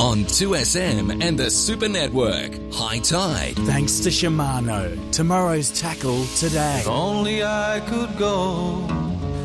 on 2SM and the Super Network. Hi-Tide. Thanks to Shimano. Tomorrow's tackle today. If only I could go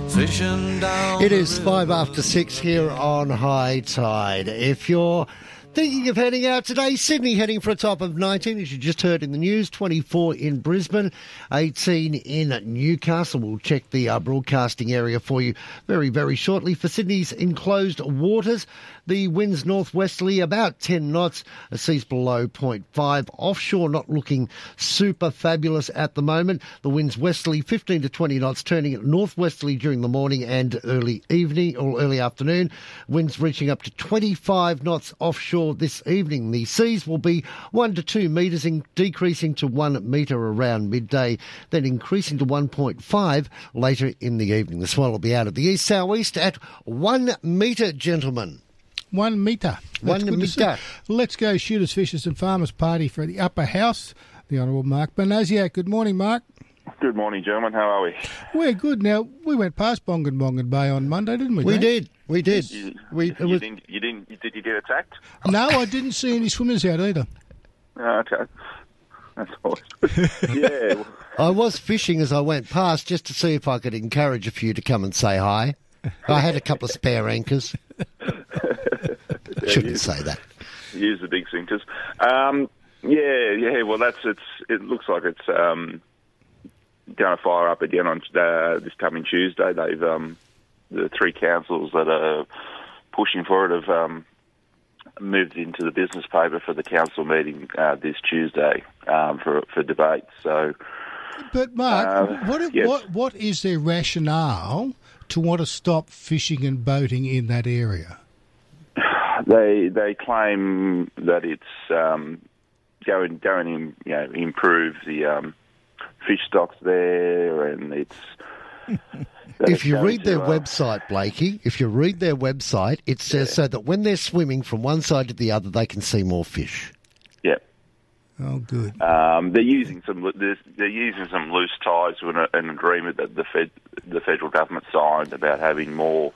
fishing down. It is five after six here on Hi-Tide. If you're Thinking of heading out today, Sydney heading for a top of 19, as you just heard in the news, 24 in Brisbane, 18 in Newcastle. We'll check the uh, broadcasting area for you very, very shortly. For Sydney's enclosed waters, the winds northwesterly about 10 knots, seas below 0.5. Offshore not looking super fabulous at the moment. The winds westerly 15 to 20 knots, turning northwesterly during the morning and early evening or early afternoon. Winds reaching up to 25 knots offshore this evening. The seas will be 1 to 2 metres, decreasing to 1 metre around midday, then increasing to 1.5 later in the evening. The swell will be out of the east southeast at 1 metre, gentlemen. One metre. One metre. Let's go shooters, fishers, and farmers party for the upper house. The Honourable Mark Banasiak. Good morning, Mark. Good morning, gentlemen. How are we? We're good. Now, we went past Bongin Bongin Bay on Monday, didn't we? We Dave? did. We did. You, we, you, was, didn't, you didn't. Did you get attacked? No, I didn't see any swimmers out either. Oh, okay, that's always yeah. I was fishing as I went past just to see if I could encourage a few to come and say hi. I had a couple of spare anchors. Shouldn't say that. Use the big sinkers. Um, yeah, yeah. Well, that's it's. It looks like it's um, going to fire up again on uh, this coming Tuesday. They've um, the three councils that are pushing for it have um, moved into the business paper for the council meeting uh, this Tuesday um, for for debate. So. But Mark, Uh, what, yes. what what is their rationale to want to stop fishing and boating in that area? They they claim that it's um, going going to you know improve the um, fish stocks there, and it's. that If you read their to, uh, website, Blakey, if you read their website, it says so that when they're swimming from one side to the other, they can see more fish. yeah, Oh, good. um, they're using some they're, they're using some loose ties to an, an agreement that the Fed the federal government signed about having more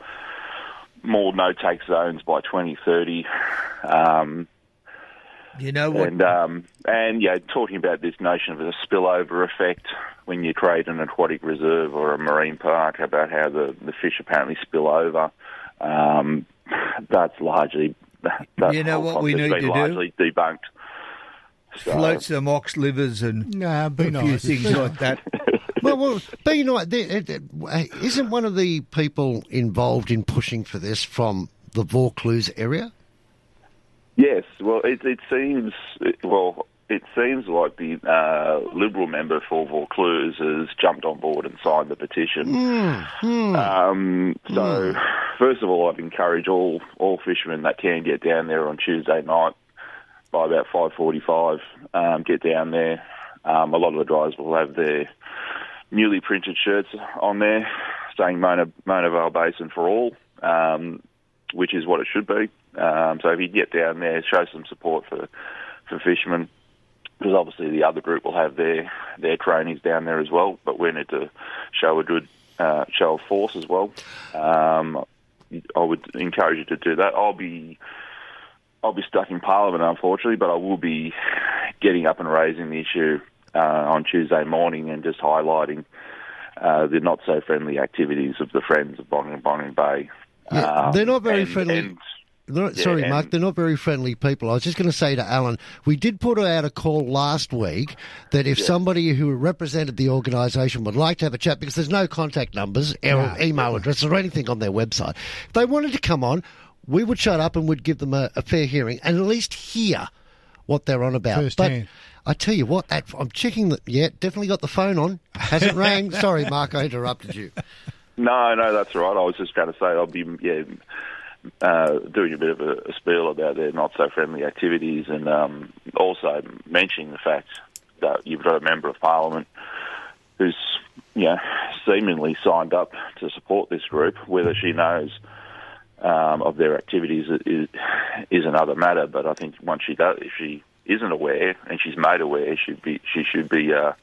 more no take zones by 2030. Um, You know what? And um, and yeah, talking about this notion of a spillover effect when you create an aquatic reserve or a marine park, about how the, the fish apparently spill over. Um, that's largely that You know whole what we concept's need been to do? largely debunked. So, Float some ox livers and Nah, be a few things like that. Well, well, be nice. Isn't one of the people involved in pushing for this from the Vaucluse area? Yes, well, it, it seems well. It seems like the uh, Liberal member for Vaucluse has jumped on board and signed the petition. Um, so, first of all, I'd encourage all all fishermen that can get down there on Tuesday night by about five forty-five. Um, get down there. Um, a lot of the drivers will have their newly printed shirts on there saying Mona, Mona Vale Basin for all, um, which is what it should be. Um, so if you get down there, show some support for, for fishermen, because obviously the other group will have their, their trainees down there as well, but we need to show a good uh, show of force as well. Um, I would encourage you to do that. I'll be I'll be stuck in Parliament, unfortunately, but I will be getting up and raising the issue uh, on Tuesday morning and just highlighting uh, the not so friendly activities of the Friends of Bongin Bay. Yeah, Um, they're not very and- friendly. and- not- Yeah, sorry, Mark, they're not very friendly people. I was just going to say to Alan, we did put out a call last week that if somebody who represented the organisation would like to have a chat, because there's no contact numbers or email addresses or anything on their website, if they wanted to come on, we would shut up and would give them a, a fair hearing and at least hear what they're on about. Firsthand. But I tell you what, that, I'm checking that. Yeah, definitely got the phone on. Hasn't rang. Sorry, Mark, I interrupted you. No, no, that's all right. I was just going to say I'll be yeah, uh, doing a bit of a, a spiel about their not so friendly activities, and um, also mentioning the fact that you've got a member of parliament who's know seemingly signed up to support this group. Whether she knows um, of their activities is, is another matter. But I think once she does, if she isn't aware and she's made aware, she'd be she should be uh,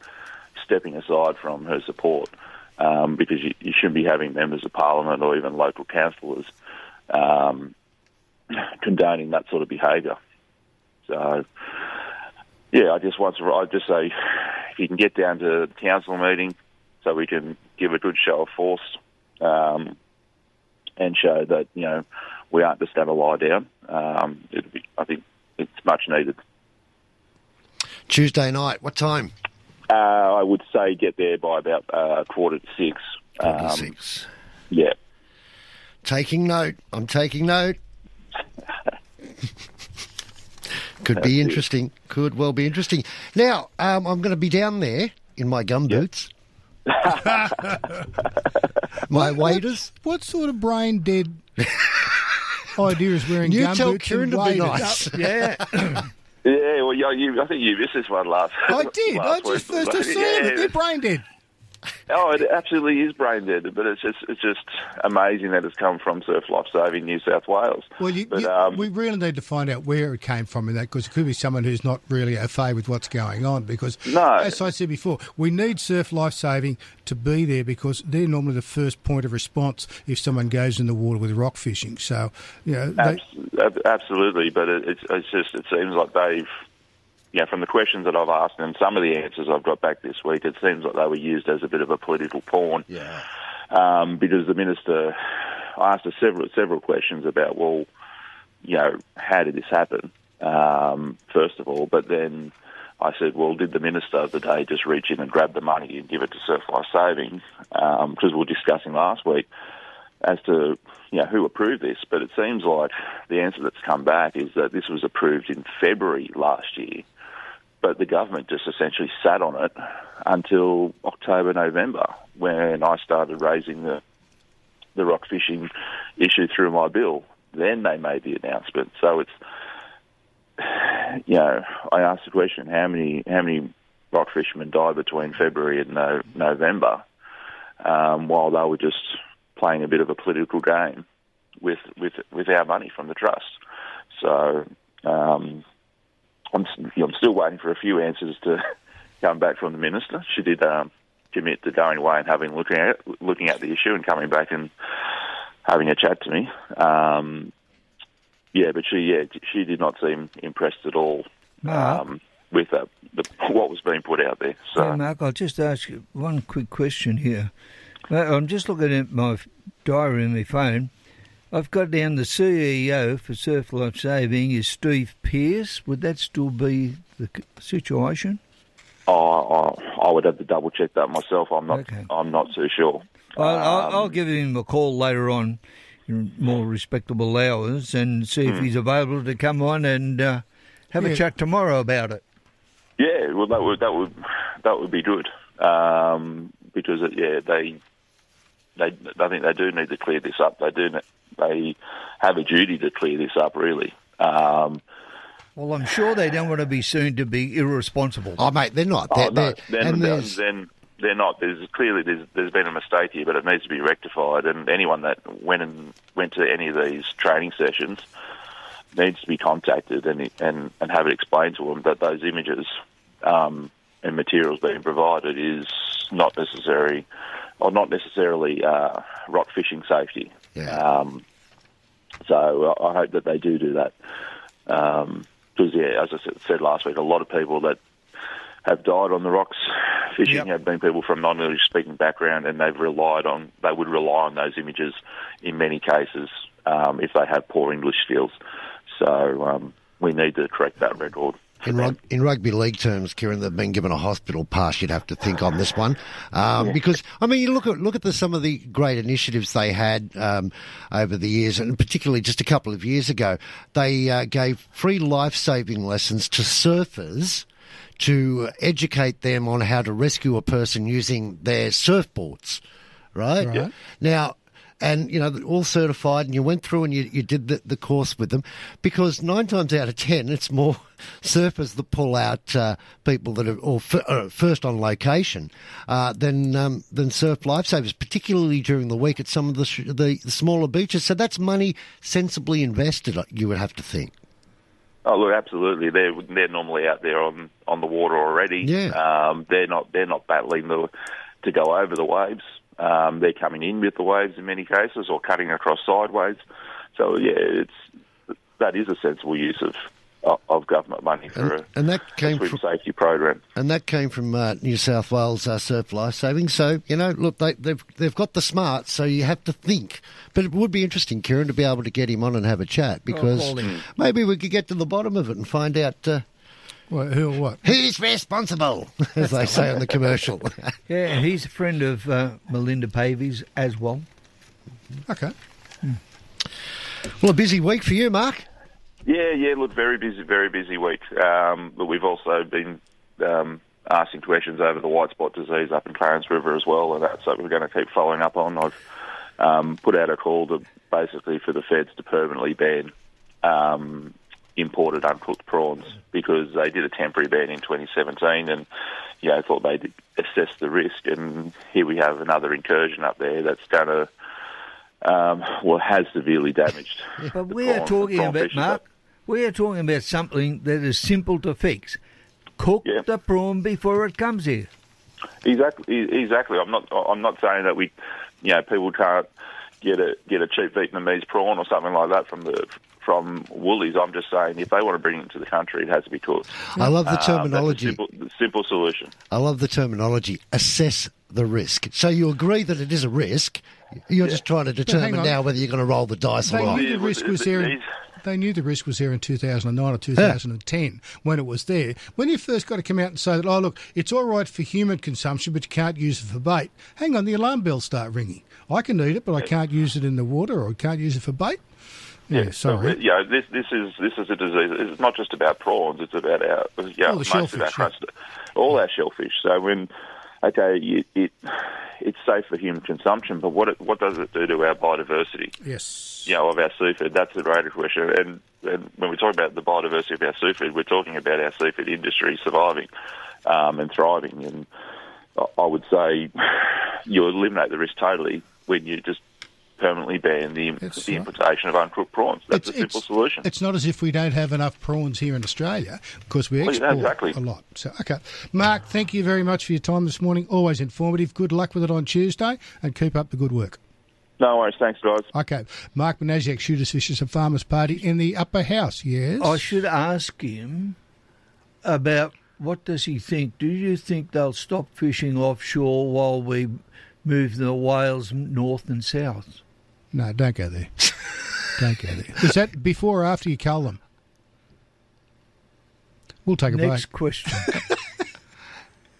stepping aside from her support um, because you, you shouldn't be having members of parliament or even local councillors um, condoning that sort of behaviour. So, yeah, I just want to, I just say, if you can get down to the council meeting, so we can give a good show of force, um, and show that you know we aren't just going to lie down. Um, it'd be, I think it's much needed. Tuesday night, what time? Uh, I would say get there by about uh, quarter to six. Quarter to Um, six. Yeah. Taking note. I'm taking note. Could be interesting. Could well be interesting. Now, um, I'm going to be down there in my gum boots. my waders. What sort of brain dead idea is wearing You gum tell boots Keiren and to be waders? nice. Yeah. Yeah, well, yeah, you, I think you missed this one last. I did. I last just week. first I saw Yeah, it. They're brain dead. Oh, it absolutely is brain dead, but it's just it's just amazing that it's come from Surf Life Saving New South Wales. Well, you, but, you- um, we really need to find out where it came from in that because it could be someone who's not really au fait with what's going on. Because, No. as I said before, we need surf life saving to be there because they're normally the first point of response if someone goes in the water with rock fishing. So, you know, they, ab- absolutely, but it, it's it's just it seems like they've. Yeah, from the questions that I've asked and some of the answers I've got back this week, it seems like they were used as a bit of a political pawn. Yeah. um, because the minister I asked her several several questions about well, you know, how did this happen? Um, first of all, but then I said, well, did the minister of the day just reach in and grab the money and give it to Surf Life Savings? Because we were discussing last week as to you know who approved this, but it seems like the answer that's come back is that this was approved in February last year but the government just essentially sat on it until October, November, when I started raising the the rock fishing issue through my bill. Then they made the announcement. So it's you know, I asked the question: how many how many rock fishermen died between February and no, November, um, while they were just playing a bit of a political game with with with our money from the trust. So. Um, I'm, I'm still waiting for a few answers to come back from the minister. She did um, commit to going away and having looking at it, looking at the issue and coming back and having a chat to me. Um, yeah, but she yeah she did not seem impressed at all Mark, um, with that, the, what was being put out there. So yeah, Mark, I'll just ask you one quick question here. I'm just looking at my diary on my phone. I've got down the CEO for Surf Life Saving is Steve Pearce. Would that still be the situation? I, I, I would have to double check that myself. I'm not Okay. I'm not too sure. I'll, I'll, Um, I'll give him a call later on in more respectable hours and see Hmm. if he's available to come on and uh, have Yeah. a chat tomorrow about it. Yeah, well, that would that would that would be good um, because it, yeah, they they I think they do need to clear this up. They do ne- they have a duty to clear this up, really. Um, Well, I'm sure they don't want to be seen to be irresponsible. Oh, mate, they're not. oh, They're, no, they're- then, and then there's, then they're not. There's clearly there's there's been a mistake here, but it needs to be rectified. And anyone that went and went to any of these training sessions needs to be contacted and and and have it explained to them that those images um, and materials being provided is not necessary or not necessarily uh, rock fishing safety. Yeah. Um, so I I hope that they do do that. Because, yeah, as I said, said last week, a lot of people that have died on the rocks fishing Yep. have been people from non-English speaking background, and they've relied on they would rely on those images in many cases um, if they have poor English skills. So um, we need to correct that record. In, rug, in rugby league terms, Keiren, they've been given a hospital pass. You'd have to think on this one, um, because I mean, you look at look at the, some of the great initiatives they had um, over the years, and particularly just a couple of years ago, they uh, gave free life saving lessons to surfers to educate them on how to rescue a person using their surfboards. Right, Right. now and you know all certified and you went through and you, you did the, the course with them because nine times out of ten it's more surfers that pull out uh, people that are or f- uh, first on location uh, than um, than surf lifesavers particularly during the week at some of the, sh- the the smaller beaches so that's money sensibly invested you would have to think Oh look, absolutely. They're they're normally out there on, on the water already. Yeah. Um, they're not they're not battling the to go over the waves. Um, they're coming in with the waves in many cases, or cutting across sideways. So yeah, it's that is a sensible use of of- of government money for And- a, and that a came swim from- safety program. and that came from uh, New South Wales uh, Surf Life Saving. So you know, look, they, they've they've got the smarts, so you have to think. But it would be interesting, Keiren, to be able to get him on and have a chat because call him. maybe we could get to the bottom of it and find out uh, Well, who or what? who's responsible, as they say on the commercial. Yeah, he's a friend of uh, Melinda Pavey's as well. Okay. well, a busy week for you, Mark. Yeah, yeah. Look, very busy, very busy week. Um, but we've also been um, asking questions over the white spot disease up in Clarence River as well, and that's something we're going to keep following up on. I've um, put out a call to basically for the feds to permanently ban um, imported uncooked prawns because they did a temporary ban in 2017, and you know thought they'd assess the risk, and here we have another incursion up there that's going to. Um, well, has severely damaged. But we are talking about. Mark, we are talking about something that is simple to fix. Cook Yeah. the prawn before it comes here. Exactly. Exactly. I'm not. I'm not saying that we, you know, people can't get a get a cheap Vietnamese prawn or something like that from the from Woolies. I'm just saying if they want to bring it to the country, it has to be cooked. I love the Um, terminology. simple, simple solution. I love the terminology. Assess the risk. So you agree that it is a risk. You're just trying to determine now whether you're going to roll the dice or They not. knew the risk was there. In, they knew the risk was there in 2009 or 2010 when it was there. When you first got to come out and say that, oh look, it's all right for human consumption, but you can't use it for bait. Hang on, the alarm bells start ringing. I can eat it, but I can't use it in the water, or I can't use it for bait. Yeah, sorry. So, you know, this this is this is a disease. It's not just about prawns. It's about our know, All the most of our shellfish, all our shellfish. So when okay, you, it it's safe for human consumption, but what it, what does it do to our biodiversity? yes. you know, of our seafood? That's the greater question. And, and when we talk about the biodiversity of our seafood, we're talking about our seafood industry surviving um, and thriving. And I would say you eliminate the risk totally when you just permanently ban the, It's the not- importation of uncooked prawns. That's a simple solution. It's not as if we don't have enough prawns here in Australia because we Well, export yeah, exactly. a lot. So, okay, Mark, thank you very much for your time this morning. Always informative. Good luck with it on Tuesday, and keep up the good work. no worries. Thanks, guys. Okay, Mark Banasiak, Shooters, Fishers, and Farmers Party in the Upper House. Yes. I should ask him about what does he think. Do you think they'll stop fishing offshore while we move the whales north and south? No, don't go there. don't go there. Is that before or after you cull them? We'll take a Next break. Next question.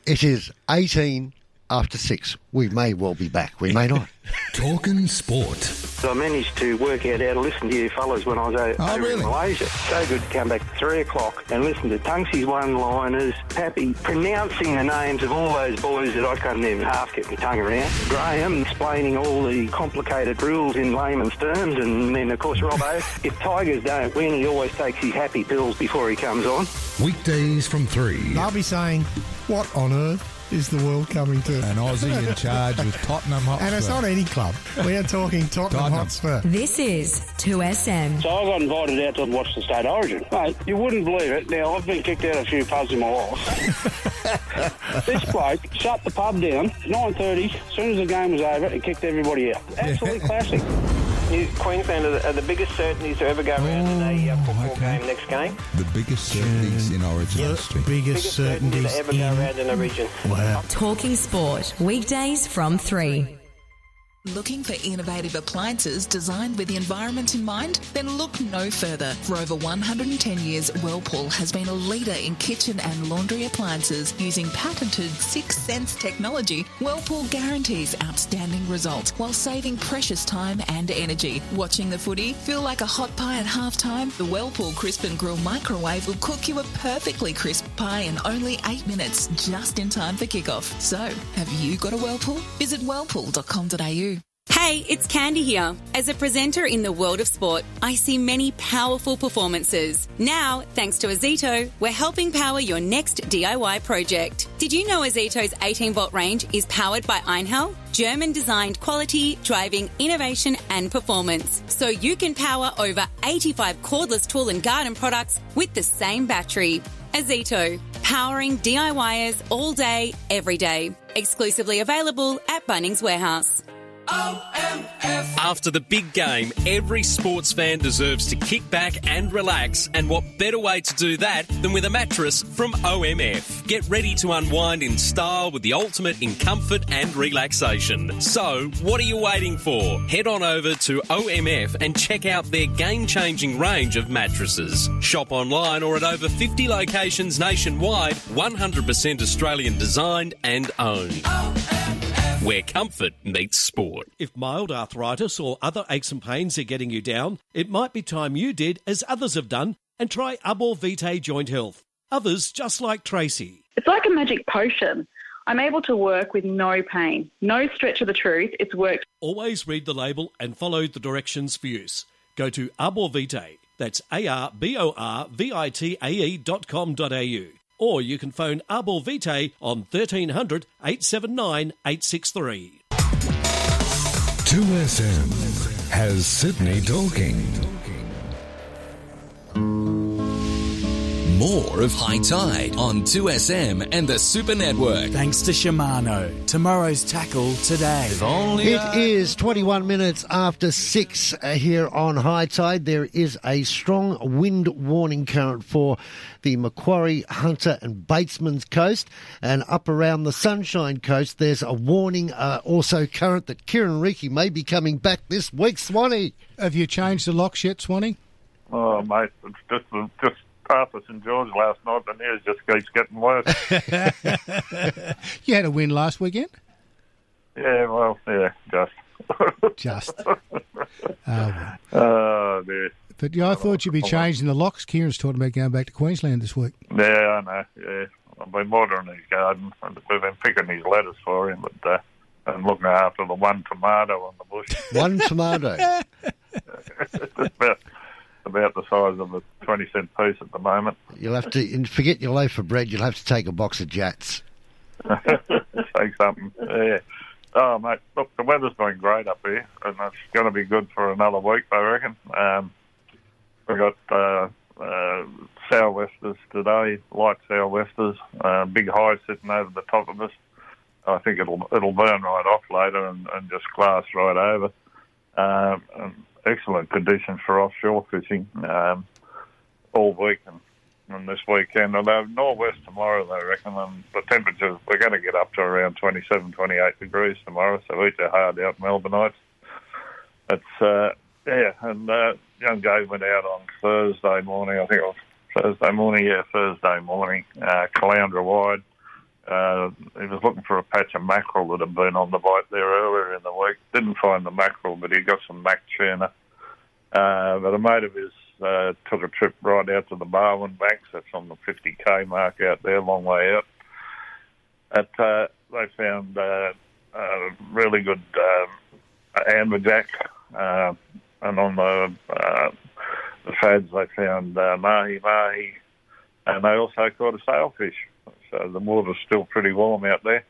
It is 18 after 6. We may well be back. We may not. Talking sport. I managed to work out how to listen to you fellas when I was o- Oh, over really? in Malaysia. So good to come back at three o'clock and listen to Tungsy's one-liners, Pappy pronouncing the names of all those boys that I couldn't even half get my tongue around. Graham explaining all the complicated rules in layman's terms, and then of course Robbo. if Tigers don't win, he always takes his happy pills before he comes on. Weekdays from 3. I'll be saying, what on earth is the world coming to? An Aussie in charge with Tottenham Hotspur. And it's not any club. We are talking Tottenham, Tottenham. Hotspur. This is 2SM. So I got invited out to watch the state origin. Mate, you wouldn't believe it. Now, I've been kicked out of a few pubs in my life. this bloke shut the pub down, 9.30, as soon as the game was over, and kicked everybody out. Absolutely classic. Queensland are the, are the biggest certainties to ever go around in a uh, football okay. game next game. the biggest certainties in Origin history. Biggest certainties to ever go in. around in the region. Wow. Talking sport. Weekdays from 3. Looking for innovative appliances designed with the environment in mind? Then look no further. For over 110 years, Whirlpool has been a leader in kitchen and laundry appliances using patented Six Sense technology. Whirlpool guarantees outstanding results while saving precious time and energy. Watching the footy? Feel like a hot pie at halftime? The Whirlpool Crisp and Grill microwave will cook you a perfectly crisp pie in only eight minutes, just in time for kickoff. So, have you got a Whirlpool? Visit whirlpool.com.au. Hey, it's Candy here. As a presenter in the world of sport, I see many powerful performances. Now, thanks to Ozito, we're helping power your next DIY project. Did you know Ozito's 18 volt range is powered by Einhell? German designed quality, driving innovation and performance. So you can power over 85 cordless tool and garden products with the same battery. Ozito, powering DIYers all day, every day. Exclusively available at Bunnings Warehouse. After the big game, every sports fan deserves to kick back and relax, and what better way to do that than with a mattress from OMF? Get ready to unwind in style with the ultimate in comfort and relaxation. So, what are you waiting for? Head on over to OMF and check out their game changing range of mattresses. Shop online or at over 50 locations nationwide, 100% Australian designed and owned. Where comfort meets sport. If mild arthritis or other aches and pains are getting you down, it might be time you did as others have done and try Arbor Vitae Joint Health. Others just like Tracy. It's like a magic potion. I'm able to work with no pain. No stretch of the truth. It's worked. Always read the label and follow the directions for use. Go to Arbor Vitae, that's A R B O R V I T A E dot com dot au. Or you can phone Arbor Vitae on 1300 879 863. 2SM has Sydney talking. More of Hi-Tide on 2SM and the Super Network. Thanks to Shimano. Tomorrow's tackle today. It is 21 minutes after 6 uh, here on Hi-Tide. There is a strong wind warning current for the Macquarie, Hunter and Batemans coast. And up around the Sunshine Coast, there's a warning uh, also current that Keiren Riki may be coming back this week, Swanee. Have you changed the locks yet, Swanee? Oh, mate, it's just just past St George last night. The news just keeps getting worse. You had a win last weekend. yeah, well, yeah, just. Just. Oh, well. Oh, dear. But yeah, I thought you'd be changing the locks. Keiren's talking about going back to Queensland this week. Yeah, I know. Yeah, I've been watering his garden. and We've been picking his lettuce for him, but uh, and looking after the one tomato on the bush. One tomato. About the size of a twenty cent piece at the moment. You'll have to forget your loaf of bread. You'll have to take a box of Jatz. Take something. Yeah. Oh, mate, look, the weather's been great up here, and it's going to be good for another week, I reckon. Um, we got uh, uh, sou'westers today, light sou'westers, uh, big high sitting over the top of us. I think it'll it'll burn right off later and, and just glass right over. Um, and excellent conditions for offshore fishing um, all week and, and this weekend. Although northwest tomorrow, they reckon, and the temperatures we're going to get up to around 27, 28 degrees tomorrow. So eat your heart out, Melbourneites. It's uh, yeah, and uh, young Gabe went out on Thursday morning. I think it was Thursday morning. Yeah, Thursday morning. Uh, Caloundra wide. Uh, he was looking for a patch of mackerel that had been on the bite there earlier in the week. Didn't find the mackerel, but he got some mac tuna. Uh, but a mate of his uh, took a trip right out to the Barwon Banks. That's on the 50k mark out there, long way out. At, uh, they found uh, uh, really good um, amberjack, uh, and on the uh, the fads they found uh, mahi mahi, and they also caught a sailfish. So the water's still pretty warm out there.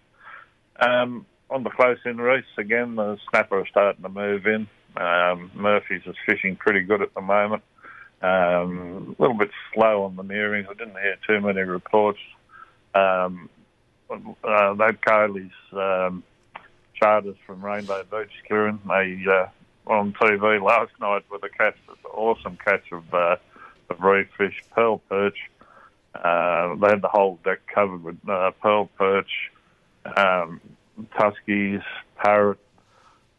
Um, on the close-in reefs again, the snapper are starting to move in. Um, Murphy's is fishing pretty good at the moment. Um, a little bit slow on the Gneerings. I didn't hear too many reports. Um, uh, that Coley's um, charters from Rainbow Beach, Keiren, they uh, on TV last night with a catch, awesome catch of, uh, of reef fish, pearl perch. Uh, they had the whole deck covered with uh, pearl perch, um, tuskies, parrot,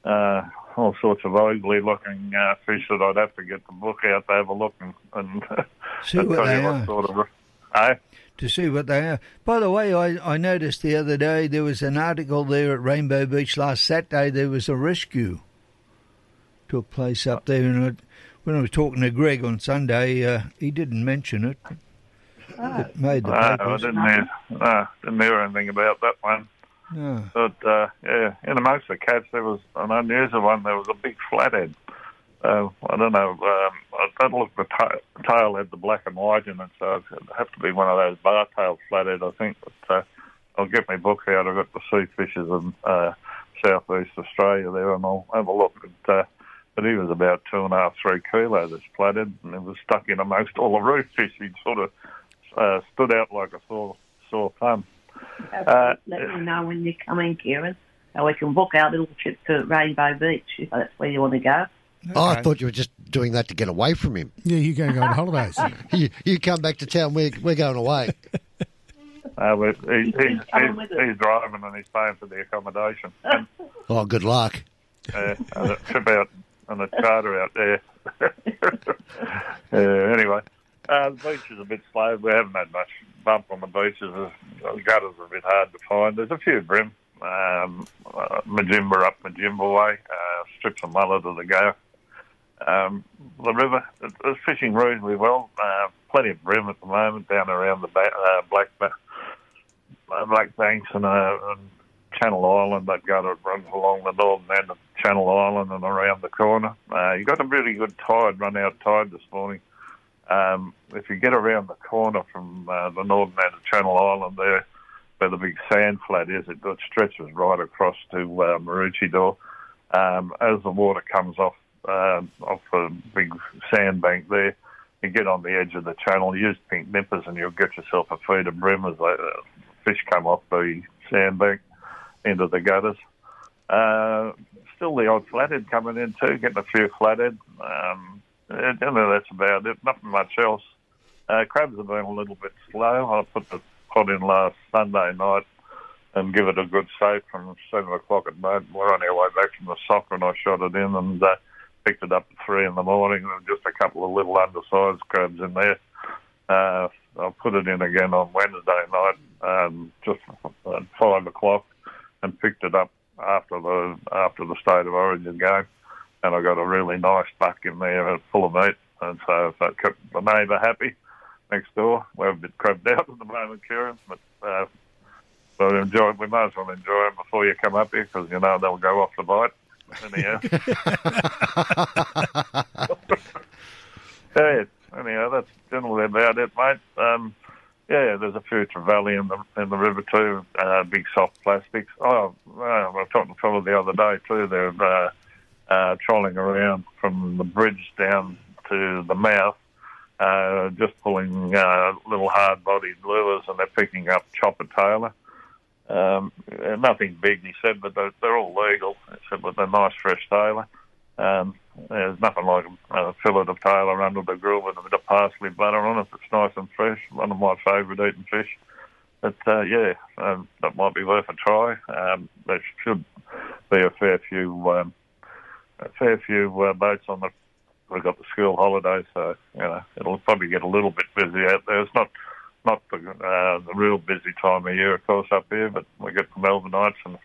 uh, all sorts of ugly looking uh, fish that I'd have to get the book out to have a look and, and See and what they you are. sort of. Eh? to see what they are. By the way, I, I noticed the other day there was an article there at Rainbow Beach last Saturday. There was a rescue took place up there, and I, when I was talking to Greg on Sunday, uh, he didn't mention it. It made the No, I didn't hear, no, didn't hear anything about that one. No. But uh, yeah, in amongst the cats, there was an unusual one. There was a big flathead. So I don't know. Um, I don't look. The ta- tail had the black and white in it, so it'd have to be one of those bar-tailed flathead, I think. But uh, I'll get my book out. I've got the sea fishes in uh, southeast Australia there, and I'll have a look. At, uh, but he was about two and a half, three kilo. This flathead, and he was stuck in amongst all the reef fish. He'd sort of uh, stood out like a sore, sore thumb. Uh, Let me know when you're coming, Keiren. and we can book our little trip to Rainbow Beach if that's where you want to go. Oh, I thought you were just doing that to get away from him. Yeah, you're going to go on holidays. you, you come back to town, we're, we're going away. Uh, but he, he, he's, he's driving and he's paying for the accommodation. And, Oh, good luck. uh, and a trip out on a charter out there. uh, anyway, uh, the beach is a bit slow. We haven't had much bump on the beaches. The gutters are a bit hard to find. There's a few bream. Um, uh, Mudjimba up Mudjimba way, uh, strips of mullet of the go. Um, the river, it's fishing reasonably well. Uh, plenty of bream at the moment down around the ba- uh, Black ba- uh, Black Banks and, uh, and Channel Island. That gutter runs along the northern end of Channel Island and around the corner. Uh, you got a really good tide, run out tide this morning. Um, if you get around the corner from uh, the northern end of Channel Island there, where the big sand flat is, it, stretches right across to uh, Maroochydore. Um, as the water comes off uh, off the big sandbank there, you get on the edge of the channel, use pink nippers, and you'll get yourself a feed of bream as they, uh, fish come off the sandbank into the gutters. Uh, still the odd flathead coming in too, getting a few flathead. Um, and know that's about it. Nothing much else. Uh, crabs have been a little bit slow. I put the pot in last Sunday night and give it a good soak from seven o'clock at night. We're on our way back from the soccer, and I shot it in and uh, picked it up at three in the morning. And just a couple of little undersized crabs in there. Uh, I'll put it in again on Wednesday night, um, just at five o'clock, and picked it up after the after the state of origin game, and I got a really nice buck in there full of meat, and so if that kept the neighbour happy next door. We're a bit crabbed out at the moment, Keiren, but uh, but enjoy. We might as well enjoy them before you come up here because you know they'll go off the bite. Anyhow, yeah. Anyhow, that's generally about it, mate. Um, yeah, there's a few trevally in the in the river too. Uh, big soft plastics. Oh, uh, I was talking to a fellow the other day too. They're uh, uh, trolling around from the bridge down to the mouth, uh, just pulling uh, little hard-bodied lures, and they're picking up chopper tailor. Um, nothing big, he said, but they're, they're all legal. But they're nice fresh tailor. Um, there's nothing like a fillet of tailor under the grill with a bit of parsley butter on it. It's nice and fresh. One of my favourite eating fish. But uh, yeah, um, that might be worth a try. Um, there should be a fair few, um, a fair few uh, boats on the. We've got the school holidays, so you know it'll probably get a little bit busy out there. It's not not the, uh, the real busy time of year, of course, up here, but we get the Melbourneites and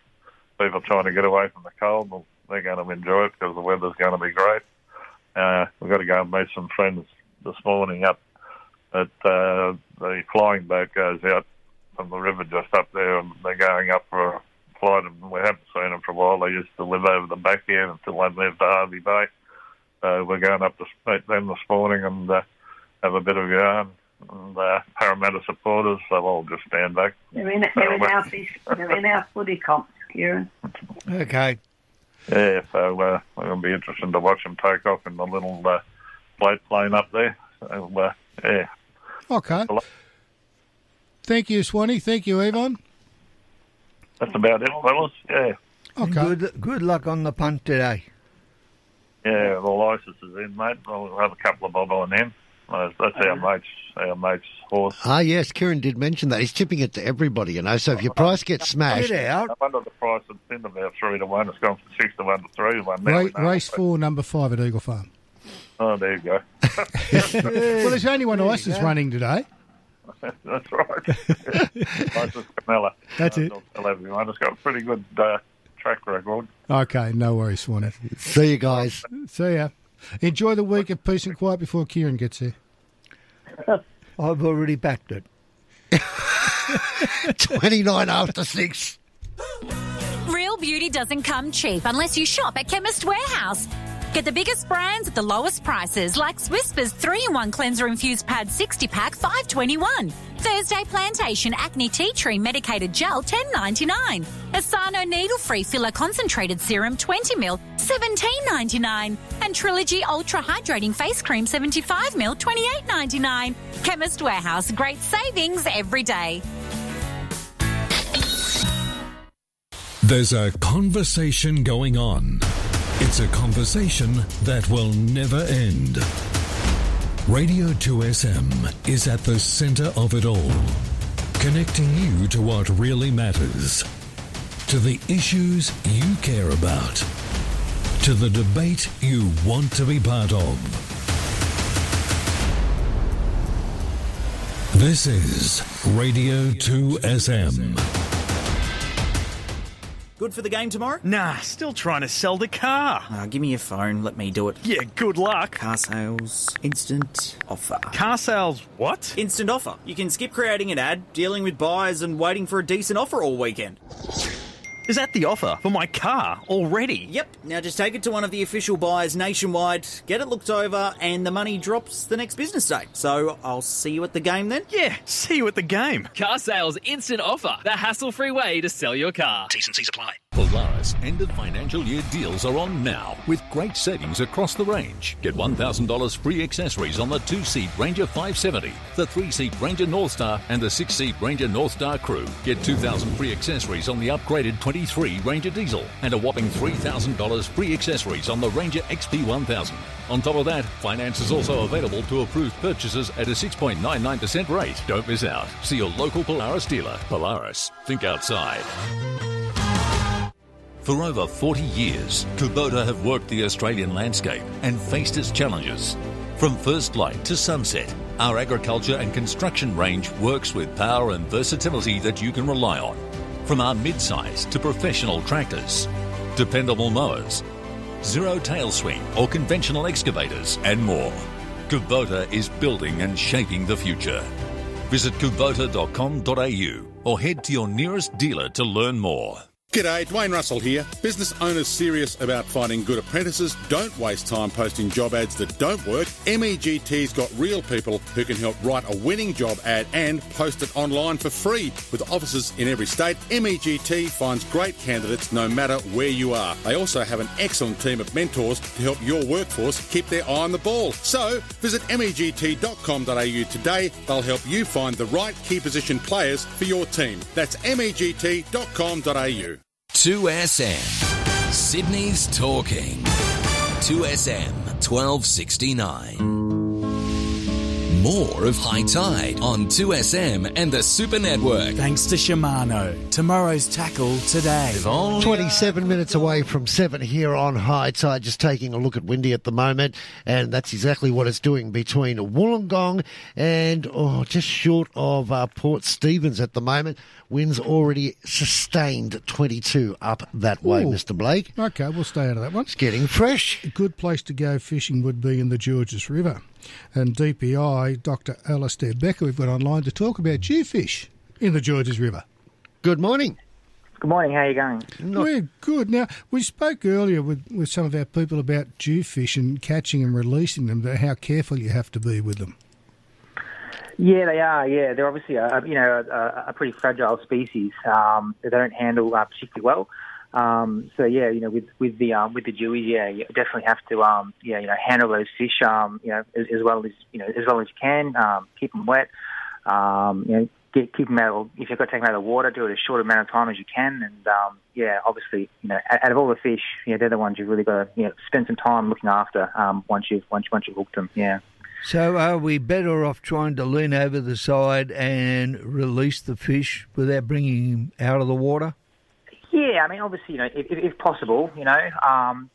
people trying to get away from the cold. Well, they're going to enjoy it because the weather's going to be great. Uh, we've got to go and meet some friends this morning up at uh, the flying boat goes out from the river just up there, and they're going up for a and we haven't seen them for a while. They used to live over the back here until they moved to Hervey Bay. So we're going up to meet them this morning and uh, have a bit of yarn. And uh, Parramatta supporters, they'll all just stand back. They're in, they're in our fish, they're in our footy comps, Keiren. Okay. Yeah, so uh, it'll be interesting to watch them take off in the little uh, plate plane up there. So, uh, yeah. Okay. Thank you, Swanee. Thank you, Yvonne. That's about it, fellas. Yeah. And Good, good luck on the punt today. Yeah, the license is in, mate. I'll have a couple of bob on them. Uh, That's our mate's, our mate's horse. Ah, yes, Keiren did mention that. He's tipping it to everybody, you know, so if your price gets smashed. get I wonder the price it's in about three to one. It's gone from six to one to three to one. Now Ra- we know. race four, number five at Eagle Farm. Oh, there you go. well, there's only one license running today. That's right. License Camilla. That's it. I'll tell everyone. It's got a pretty good uh, track record. Okay, no worries, Swanee. See you guys. See ya. Enjoy the week of peace and quiet before Keiren gets here. I've already backed it. 29 after 6. Real beauty doesn't come cheap unless you shop at Chemist Warehouse. Get the biggest brands at the lowest prices, like Swisspers 3-in-1 Cleanser Infused Pad 60-pack, 5.21. Thursday Plantation Acne Tea Tree Medicated Gel, 10.99. Asano Needle-Free Filler Concentrated Serum, 20ml, 17.99. And Trilogy Ultra Hydrating Face Cream, 75ml, 28.99. Chemist Warehouse, great savings every day. There's a conversation going on. It's a conversation that will never end. Radio 2SM is at the center of it all, connecting you to what really matters, to the issues you care about, to the debate you want to be part of. This is Radio 2SM. Good for the game tomorrow? Nah, still trying to sell the car. Uh, give me your phone, let me do it. Yeah, good luck. Carsales, instant offer. Carsales, what? Instant offer. You can skip creating an ad, dealing with buyers, and waiting for a decent offer all weekend. Is that the offer for my car already? Yep. Now just take it to one of the official buyers nationwide, get it looked over, and the money drops the next business day. So I'll see you at the game then? Yeah, see you at the game. Carsales instant offer. The hassle free way to sell your car. T's and C's apply. Polaris end of financial year deals are on now with great savings across the range. Get $1,000 free accessories on the two seat Ranger 570, the three seat Ranger Northstar, and the six seat Ranger Northstar Crew. Get 2000 free accessories on the upgraded 23 Ranger Diesel and a whopping $3,000 free accessories on the Ranger XP 1000. On top of that, finance is also available to approved purchases at a 6.99% rate. Don't miss out. See your local Polaris dealer. Polaris, think outside. For over 40 years, Kubota have worked the Australian landscape and faced its challenges. From first light to sunset, our agriculture and construction range works with power and versatility that you can rely on. From our mid-size to professional tractors, dependable mowers, zero tail swing or conventional excavators, and more. Kubota is building and shaping the future. Visit kubota.com.au or head to your nearest dealer to learn more. G'day, Dwayne Russell here. Business owners serious about finding good apprentices don't waste time posting job ads that don't work. MEGT's got real people who can help write a winning job ad and post it online for free. With offices in every state, MEGT finds great candidates no matter where you are. They also have an excellent team of mentors to help your workforce keep their eye on the ball. So visit MEGT.com.au today. They'll help you find the right key position players for your team. That's MEGT.com.au. 2SM. Sydney's talking. 2SM 1269. More of Hi-Tide on 2SM and the Super Network. Thanks to Shimano. Tomorrow's tackle today. 27 minutes away from 7 here on Hi-Tide, just taking a look at Windy at the moment, and that's exactly what it's doing between Wollongong and oh, just short of uh, Port Stephens at the moment. Winds already sustained 22 up that way, Ooh. Mr. Blake. Okay, we'll stay out of that one. It's getting fresh. A good place to go fishing would be in the Georges River. And DPI, Dr. Alastair Becker, we've got online to talk about jewfish in the Georges River. Good morning. Good morning. How are you going? We're good. Now, we spoke earlier with, with some of our people about jewfish and catching and releasing them, but how careful you have to be with them. Yeah, they are. Yeah, they're obviously a, you know a, a pretty fragile species. Um, they don't handle uh, particularly well. Um, so yeah, you know, with with the um, with the Jewies, yeah, you definitely have to um, yeah, you know, handle those fish, um, you know, as, as well as you know, as well as you can. Um, keep them wet. Um, you know, keep them out. Of, if you've got to take them out of the water, do it as short amount of time as you can. And um, yeah, obviously, you know, out, out of all the fish, yeah, they're the ones you've really got to you know spend some time looking after um, once you've once once you've hooked them. Yeah. So are we better off trying to lean over the side and release the fish without bringing him out of the water? Yeah, I mean, obviously, you know, if, if, possible, you know, um,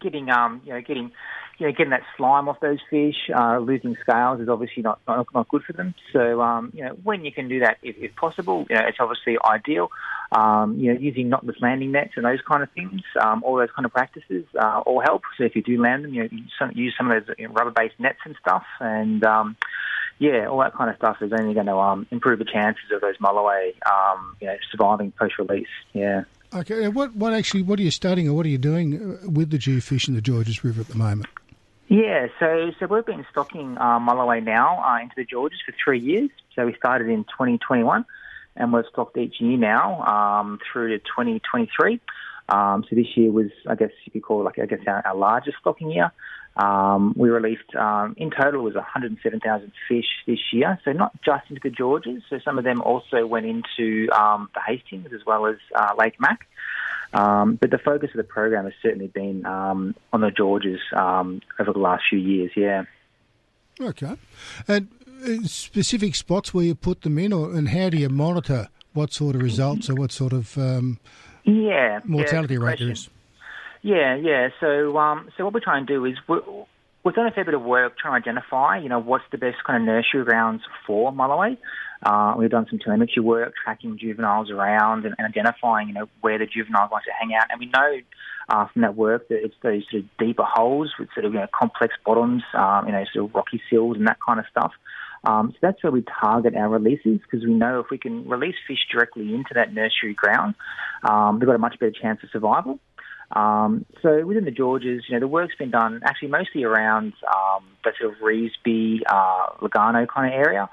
getting, um, you know, getting, you know, getting that slime off those fish, uh, losing scales is obviously not, not not good for them. So, um, you know, when you can do that, if, if possible, you know, it's obviously ideal. Um, you know, using knotless landing nets and those kind of things, um, all those kind of practices, uh, all help. So if you do land them, you know, use some of those you know, rubber-based nets and stuff, and um, yeah, all that kind of stuff is only going to um, improve the chances of those mulloway, um, you know, surviving post-release. Yeah. Okay, what what actually what are you studying or what are you doing uh, with the jewfish in the Georges River at the moment? Yeah, so so we've been stocking uh, mulloway now uh, into the Georges for three years. So we started in 2021, and we've stocked each year now um, through to 2023. Um, so this year was, I guess, you could call it like I guess our, our largest stocking year. Um, we released um, in total was 107,000 fish this year. So not just into the Georges. So some of them also went into um, the Hastings as well as uh, Lake Mac. Um, but the focus of the program has certainly been um, on the Georges um, over the last few years. Yeah. Okay. And specific spots where you put them in, or and how do you monitor what sort of results or what sort of um, Yeah. mortality yeah, rate there is? Yeah, yeah. So, um, so what we're trying to do is we're, we've done a fair bit of work trying to identify, you know, what's the best kind of nursery grounds for Mulloway. Uh, we've done some telemetry work, tracking juveniles around and, and identifying, you know, where the juveniles like to hang out. And we know uh, from that work that it's those sort of deeper holes with sort of you know complex bottoms, um, you know, sort of rocky sills and that kind of stuff. Um, so that's where we target our releases because we know if we can release fish directly into that nursery ground, um, we've got a much better chance of survival. Um, so within the Georges, you know, the work's been done actually mostly around um, the sort of Revesby, uh, Lugarno kind of area.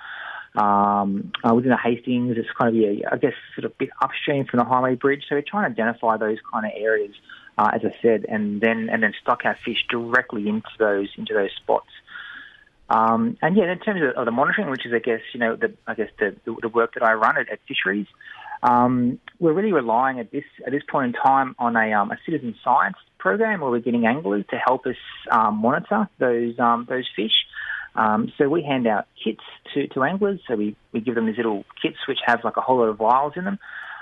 Um, uh, within the Hastings, it's kind of, yeah, I guess, sort of a bit upstream from the highway bridge. So we're trying to identify those kind of areas, uh, as I said, and then and then stock our fish directly into those into those spots. Um, and yeah, in terms of, of the monitoring, which is, I guess, you know, the, I guess the, the, the work that I run at, at fisheries, um, we're really relying at this at this point in time on a, um, a citizen science program where we're getting anglers to help us um, monitor those um, those fish. Um, so we hand out kits to, to anglers. So we, we give them these little kits which have like a whole lot of vials in them.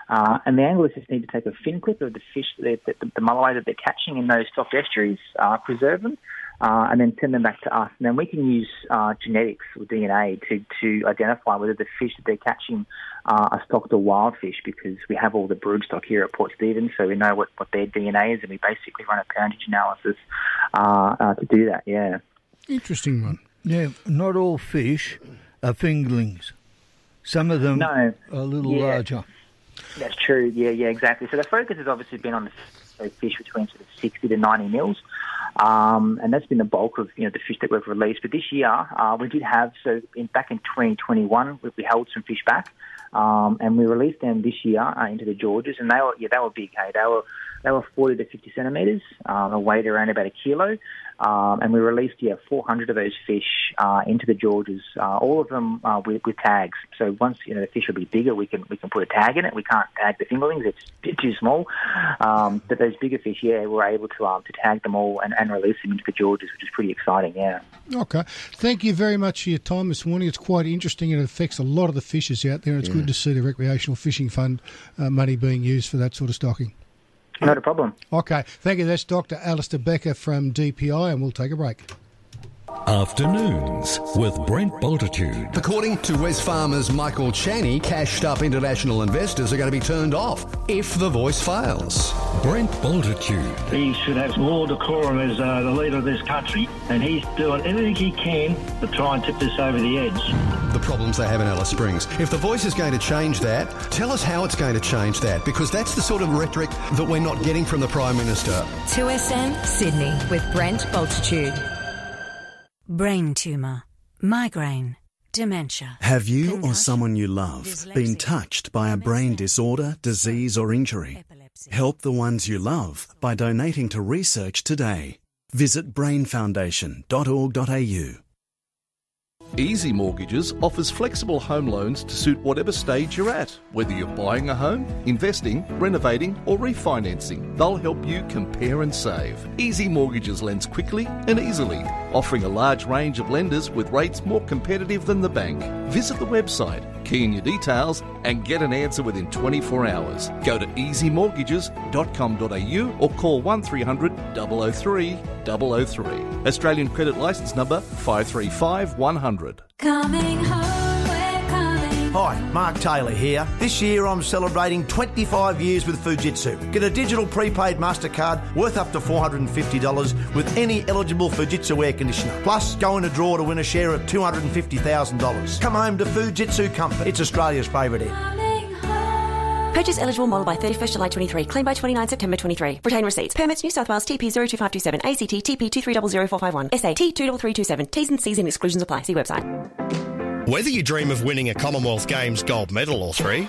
Uh, and the anglers just need to take a fin clip of the fish, that they're, the, the mulloway that they're catching in those stocked estuaries, uh, preserve them, uh, and then send them back to us. And then we can use uh, genetics or DNA to, to identify whether the fish that they're catching uh, are stocked or wild fish because we have all the brood stock here at Port Stephens, so we know what, what their DNA is, and we basically run a parentage analysis uh, uh, to do that, yeah. Interesting one. Yeah, not all fish are fingerlings. Some of them No. are a little Yeah. larger. That's true. Yeah, yeah, exactly. So the focus has obviously been on the so fish between sort of 60 to 90 mils. Um, and that's been the bulk of you know the fish that we've released. But this year uh, we did have so in, back in 2021 we, we held some fish back, um, and we released them this year uh, into the Georges, and they were yeah they were big. Hey, they were they were 40 to 50 centimeters, um, a weight around about a kilo, um, and we released yeah 400 of those fish uh, into the Georges, uh, all of them uh, with, with tags. So once you know the fish will be bigger, we can we can put a tag in it. We can't tag the fingerlings; it's too small. Um, but those bigger fish, yeah, we're able to um, to tag them all and, and release them into the Georges, which is pretty exciting. Yeah. Okay. Thank you very much for your time this morning. It's quite interesting. It affects a lot of the fishers out there. It's Yeah. good to see the recreational fishing fund uh, money being used for that sort of stocking. Not a problem. Okay. Thank you. That's Dr. Alistair Becker from DPI, and we'll take a break. Afternoons with Brent Bultitude. According to Wesfarmers Michael Chaney, cashed up international investors are going to be turned off if the voice fails. Brent Bultitude. He should have more decorum as uh, the leader of this country, and he's doing everything he can to try and tip this over the edge. The problems they have in Alice Springs. If the voice is going to change that, tell us how it's going to change that, because that's the sort of rhetoric that we're not getting from the Prime Minister. 2SM Sydney with Brent Bultitude. Brain tumour, migraine, dementia. Have you or someone you love been touched by a brain disorder, disease, or injury? Help the ones you love by donating to research today. Visit brainfoundation.org.au. Easy Mortgages offers flexible home loans to suit whatever stage you're at, whether you're buying a home, investing, renovating, or refinancing. They'll help you compare and save. Easy Mortgages lends quickly and easily, offering a large range of lenders with rates more competitive than the bank. Visit the website, key in your details, and get an answer within 24 hours. Go to easymortgages.com.au or call 1300 003 003. Australian credit license number 535 100. Coming home. Hi, Mark Taylor here. This year I'm celebrating 25 years with Fujitsu. Get a digital prepaid MasterCard worth up to $450 with any eligible Fujitsu air conditioner. Plus, go in a draw to win a share of $250,000. Come home to Fujitsu Comfort. It's Australia's favourite air. Purchase eligible model by 31st July 23. Claim by 29 September 23. Retain receipts. Permits New South Wales TP 02527. ACT TP 2300451. SA T 23327. T's and C's and exclusions apply. See website. Whether you dream of winning a Commonwealth Games gold medal or three,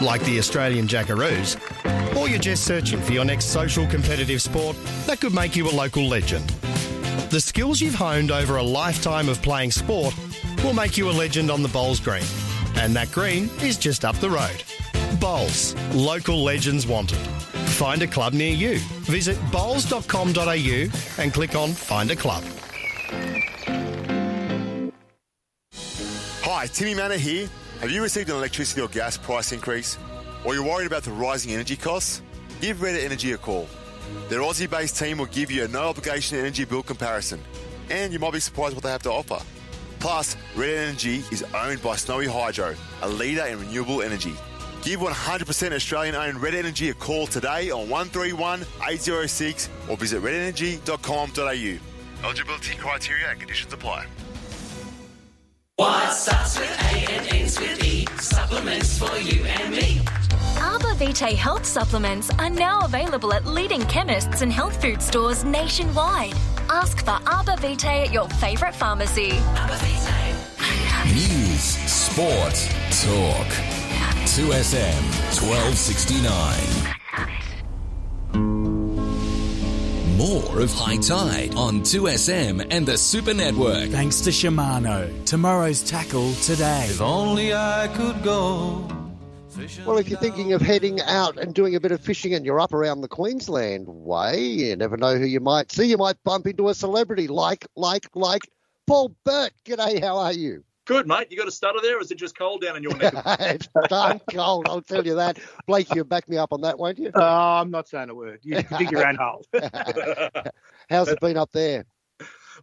like the Australian Jackaroos, or you're just searching for your next social competitive sport that could make you a local legend. The skills you've honed over a lifetime of playing sport will make you a legend on the Bowls Green. And that green is just up the road. Bowls, local legends wanted. Find a club near you. Visit bowls.com.au and click on Find a Club. Hi, Timmy Manor here. Have you received an electricity or gas price increase? Or you're worried about the rising energy costs? Give Red Energy a call. Their Aussie based team will give you a no obligation energy bill comparison. And you might be surprised what they have to offer. Plus, Red Energy is owned by Snowy Hydro, a leader in renewable energy. Give 100% Australian owned Red Energy a call today on 131 806 or visit redenergy.com.au. Eligibility criteria and conditions apply. What starts with A and ends with E? Supplements for you and me. Arbor Vitae health supplements are now available at leading chemists and health food stores nationwide. Ask for Arbor Vitae at your favourite pharmacy. News, sport, talk. 2SM 1269. More of Hi-Tide on 2SM and the Super Network. Thanks to Shimano. Tomorrow's tackle today. If only I could go. Well, if you're thinking of heading out and doing a bit of fishing and you're up around the Queensland way, you never know who you might see. You might bump into a celebrity like, like, like Paul Burt. G'day, how are you? Good, mate. You got a stutter there, or is it just cold down in your neck? it's darn cold, I'll tell you that. Blake, you'll back me up on that, won't you? Uh, I'm not saying a word. You dig your own hole. How's it been up there?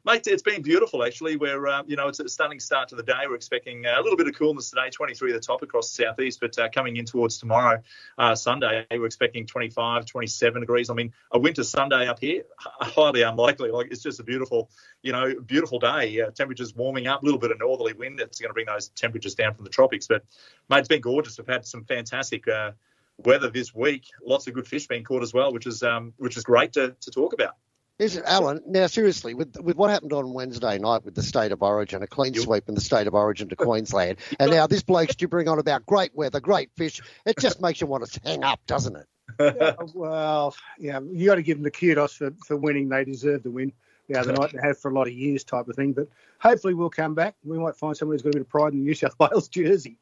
Mate, it's been beautiful actually. We're, uh, you know, it's a stunning start to the day. We're expecting uh, a little bit of coolness today, 23 at the top across the southeast, but uh, coming in towards tomorrow, uh, Sunday, we're expecting 25, 27 degrees. I mean, a winter Sunday up here, highly unlikely. Like it's just a beautiful, you know, beautiful day. Uh, temperatures warming up, a little bit of northerly wind. It's going to bring those temperatures down from the tropics. But mate, it's been gorgeous. We've had some fantastic. Uh, weather this week, lots of good fish being caught as well, which is um, which is great to, to talk about. Is it, Alan? Now, seriously, with with what happened on Wednesday night with the state of origin, a clean sweep in the state of origin to Queensland, and now this bloke's you bring on about great weather, great fish, it just makes you want to hang up, doesn't it? yeah, well, yeah, you got to give them the kudos for, for winning. They deserve the win. Yeah, the night they have for a lot of years, type of thing. But hopefully, we'll come back. We might find someone who's got a bit of pride in the New South Wales jersey.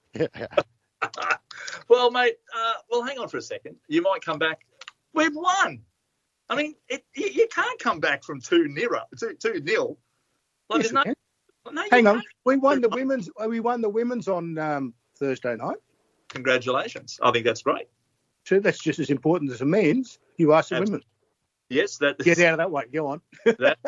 well, mate, uh, well, hang on for a second. You might come back. We've won. I mean, it, you, you can't come back from two nil. Two, two nil. Like, Yes, no, no, Hang on, can't. we won the women's. We won the women's on um, Thursday night. Congratulations! I think that's great. So that's just as important as the men's. You asked the women. Yes, that. Get out of that way. Go on. That,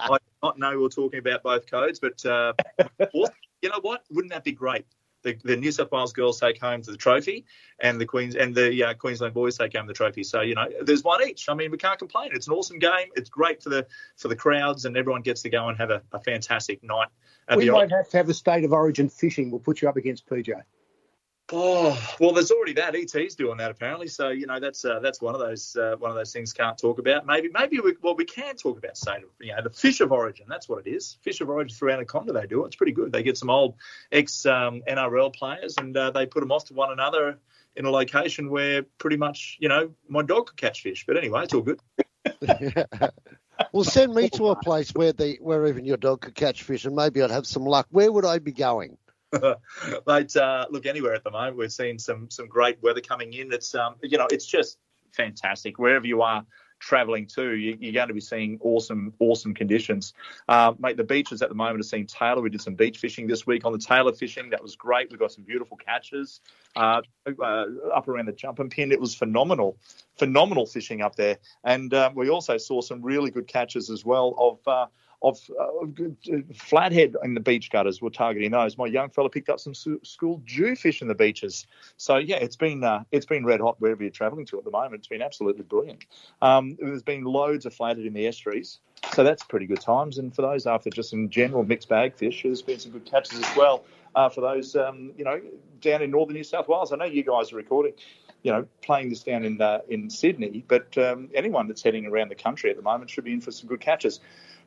I did not know we were talking about both codes, but uh, you know what? Wouldn't that be great? The, the New South Wales girls take home the trophy, and the Queens and the uh, Queensland boys take home the trophy. So you know, there's one each. I mean, we can't complain. It's an awesome game. It's great for the for the crowds, and everyone gets to go and have a, a fantastic night. We might have to have the state of origin fishing. We'll put you up against PJ. Oh well, there's already that. ET's doing that apparently. So you know that's uh, that's one of those uh, one of those things can't talk about. Maybe maybe we, well we can talk about say you know the fish of origin. That's what it is. Fish of origin through Anaconda. They do it. It's pretty good. They get some old ex um, NRL players and uh, they put them off to one another in a location where pretty much you know my dog could catch fish. But anyway, it's all good. well, send me to a place where the where even your dog could catch fish, and maybe I'd have some luck. Where would I be going? Mate, uh, look anywhere at the moment. We're seeing some some great weather coming in. It's um, you know, it's just fantastic wherever you are traveling to. You, you're going to be seeing awesome, awesome conditions. Uh, mate, the beaches at the moment are seeing tailor. We did some beach fishing this week on the tailor fishing. That was great. We got some beautiful catches uh, uh, up around the Jumpinpin. It was phenomenal, phenomenal fishing up there. And um, we also saw some really good catches as well of. Uh, of uh, flathead in the beach gutters. We're targeting those. My young fella picked up some school jewfish in the beaches. So yeah, it's been uh, it's been red hot wherever you're travelling to at the moment. It's been absolutely brilliant. Um, there's been loads of flathead in the estuaries, so that's pretty good times. And for those after just some general mixed bag fish, there's been some good catches as well. Uh, for those um, you know down in northern New South Wales, I know you guys are recording you know, playing this down in uh, in Sydney, but um, anyone that's heading around the country at the moment should be in for some good catches.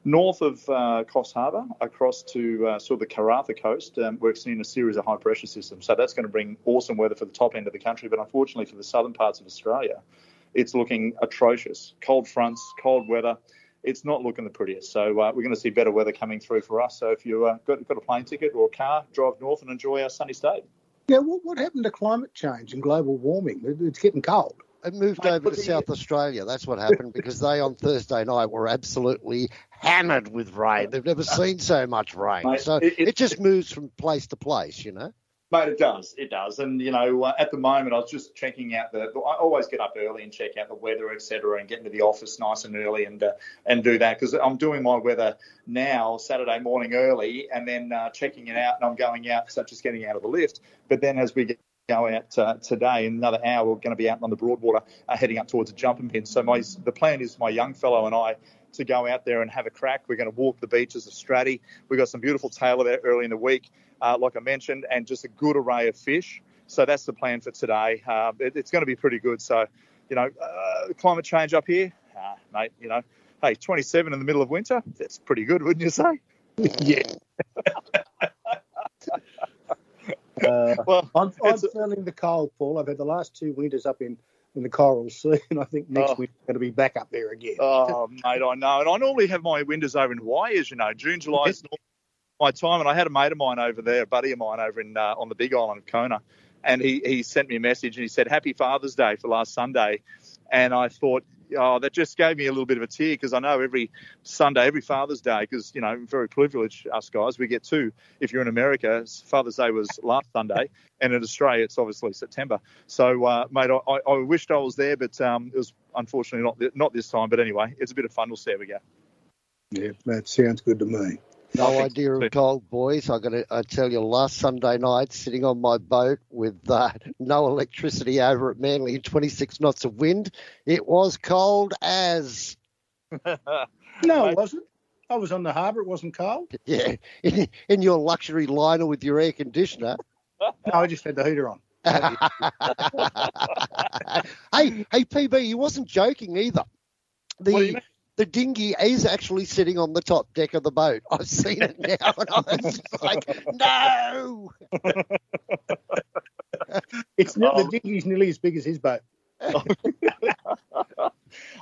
North of uh, Coffs Harbour, across to uh, sort of the Karratha coast, um, we're seeing a series of high pressure systems. So that's going to bring awesome weather for the top end of the country, but unfortunately for the southern parts of Australia, it's looking atrocious. Cold fronts, cold weather. It's not looking the prettiest. So uh, we're going to see better weather coming through for us. So if you've uh, got, got a plane ticket or a car, drive north and enjoy our sunny state. Yeah, what, what happened to climate change and global warming? It's getting cold. It moved over to South Australia. That's what happened because they on Thursday night were absolutely hammered with rain. They've never seen so much rain. Mate, so it- it, it- just moves from place to place, you know. Mate, it does. It does. And, you know, uh, at the moment, I was just checking out the. I always get up early and check out the weather, et cetera, and get into the office nice and early and uh, and do that because I'm doing my weather now Saturday morning early and then uh, checking it out and I'm going out, such as getting out of the lift. But then as we get go out uh, today in another hour we're going to be out on the broadwater uh, heading up towards a Jumpinpin. So my the plan is my young fellow and I to go out there and have a crack. We're going to walk the beaches of Straddie. We've got some beautiful tailor there early in the week uh, like I mentioned and just a good array of fish. So that's the plan for today. Uh, it, it's going to be pretty good. So you know uh, climate change up here? Uh, mate you know. Hey 27 in the middle of winter? That's pretty good wouldn't you say? Yeah Uh, well, I'm, I'm feeling the cold, Paul. I've had the last two winters up in, in the Coral Sea, and I think next Oh. winter's going to be back up there again. Oh, mate, I know. And I normally have my winters over in Hawaii, as you know. June, July is my time. And I had a mate of mine over there, a buddy of mine over in uh, on the Big Island of Kona. And he, he sent me a message and he said, Happy Father's Day for last Sunday. And I thought, oh, that just gave me a little bit of a tear because I know every Sunday, every Father's Day, because, you know, very privileged, us guys, we get two. If you're in America, Father's Day was last Sunday. And in Australia, it's obviously September. So, uh, mate, I, I, I wished I was there, but um, it was unfortunately not, th- not this time. But anyway, it's a bit of fun. We'll see how we go. Yeah, that sounds good to me. No idea of cold, boys. I got to I tell you, last Sunday night, sitting on my boat with uh, no electricity over at Manly 26 knots of wind, it was cold as. No, it wasn't. I was on the harbour. It wasn't cold. Yeah, in, in your luxury liner with your air conditioner. No, I just had the heater on. hey, hey, PB, you wasn't joking either. The the dinghy is actually sitting on the top deck of the boat. I've seen it now, and I was like, no. It's ne- the dinghy's nearly as big as his boat.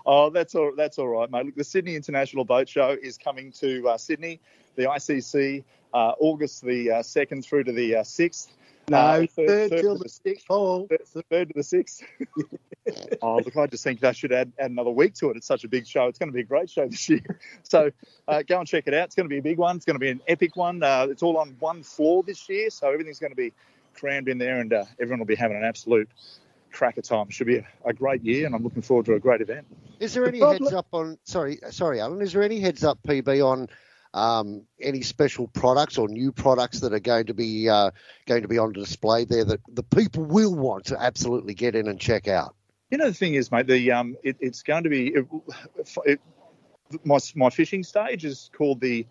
Oh, that's all. That's all right, mate. Look, the Sydney International Boat Show is coming to uh, Sydney, the ICC, August the uh, second through to the uh, sixth. No, Uh, third to till the sixth, Paul. Third, third to the sixth. oh, look, I just think I should add, add another week to it. It's such a big show. It's going to be a great show this year. So uh, go and check it out. It's going to be a big one. It's going to be an epic one. Uh, it's all on one floor this year, so everything's going to be crammed in there, and uh, everyone will be having an absolute cracker time. It should be a, a great year, and I'm looking forward to a great event. Is there any problem- heads up on? Sorry, sorry, Alan. Is there any heads up, PB, on um, any special products or new products that are going to be uh, going to be on display there that the people will want to absolutely get in and check out? You know, the thing is, mate, the um, it, it's going to be it, it, my my fishing stage is called the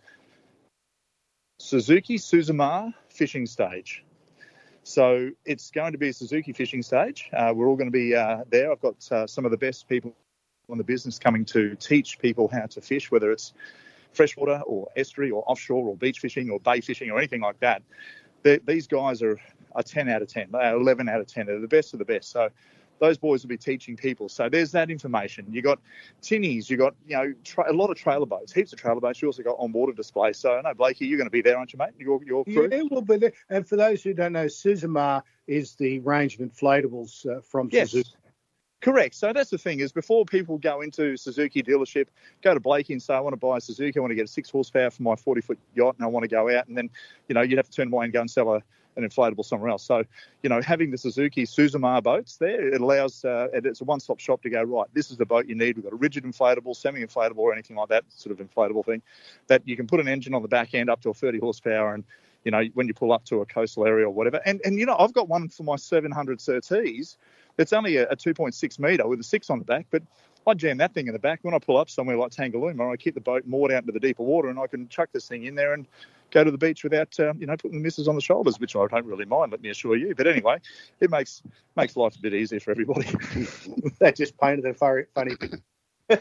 Suzuki Suzumar fishing stage. So it's going to be a Suzuki fishing stage. Uh, we're all going to be uh, there. I've got uh, some of the best people in the business coming to teach people how to fish, whether it's freshwater or estuary or offshore or beach fishing or bay fishing or anything like that. these guys are a 10 out of 10, they are 11 out of 10. They're the best of the best. So those boys will be teaching people. So there's that information. You got tinnies, you got you know tra- a lot of trailer boats, heaps of trailer boats. You also got on water display. So I know Blakey, you're going to be there, aren't you, mate? Your your crew. Yeah, we'll be there. And for those who don't know, Suzumar is the range of inflatables uh, from Yes. Suzuki. Correct. So that's the thing is before people go into Suzuki dealership, go to Blakey and say, I want to buy a Suzuki, I want to get a six horsepower for my 40 foot yacht and I want to go out. And then, you know, you'd have to turn away and go and sell a, an inflatable somewhere else. So, you know, having the Suzuki Suzumar boats there, it allows, uh, it- it's a one stop shop to go, right, this is the boat you need. We've got a rigid inflatable, semi inflatable, or anything like that sort of inflatable thing that you can put an engine on the back end up to a 30 horsepower and, you know, when you pull up to a coastal area or whatever. And, and you know, I've got one for my 700 Surtees it's only a, a 2.6 metre with a six on the back, but I jam that thing in the back. When I pull up somewhere like Tangalooma, I keep the boat moored out into the deeper water and I can chuck this thing in there and go to the beach without, um, you know, putting the missus on the shoulders, which I don't really mind, let me assure you. But anyway, it makes makes life a bit easier for everybody. that just painted a funny, funny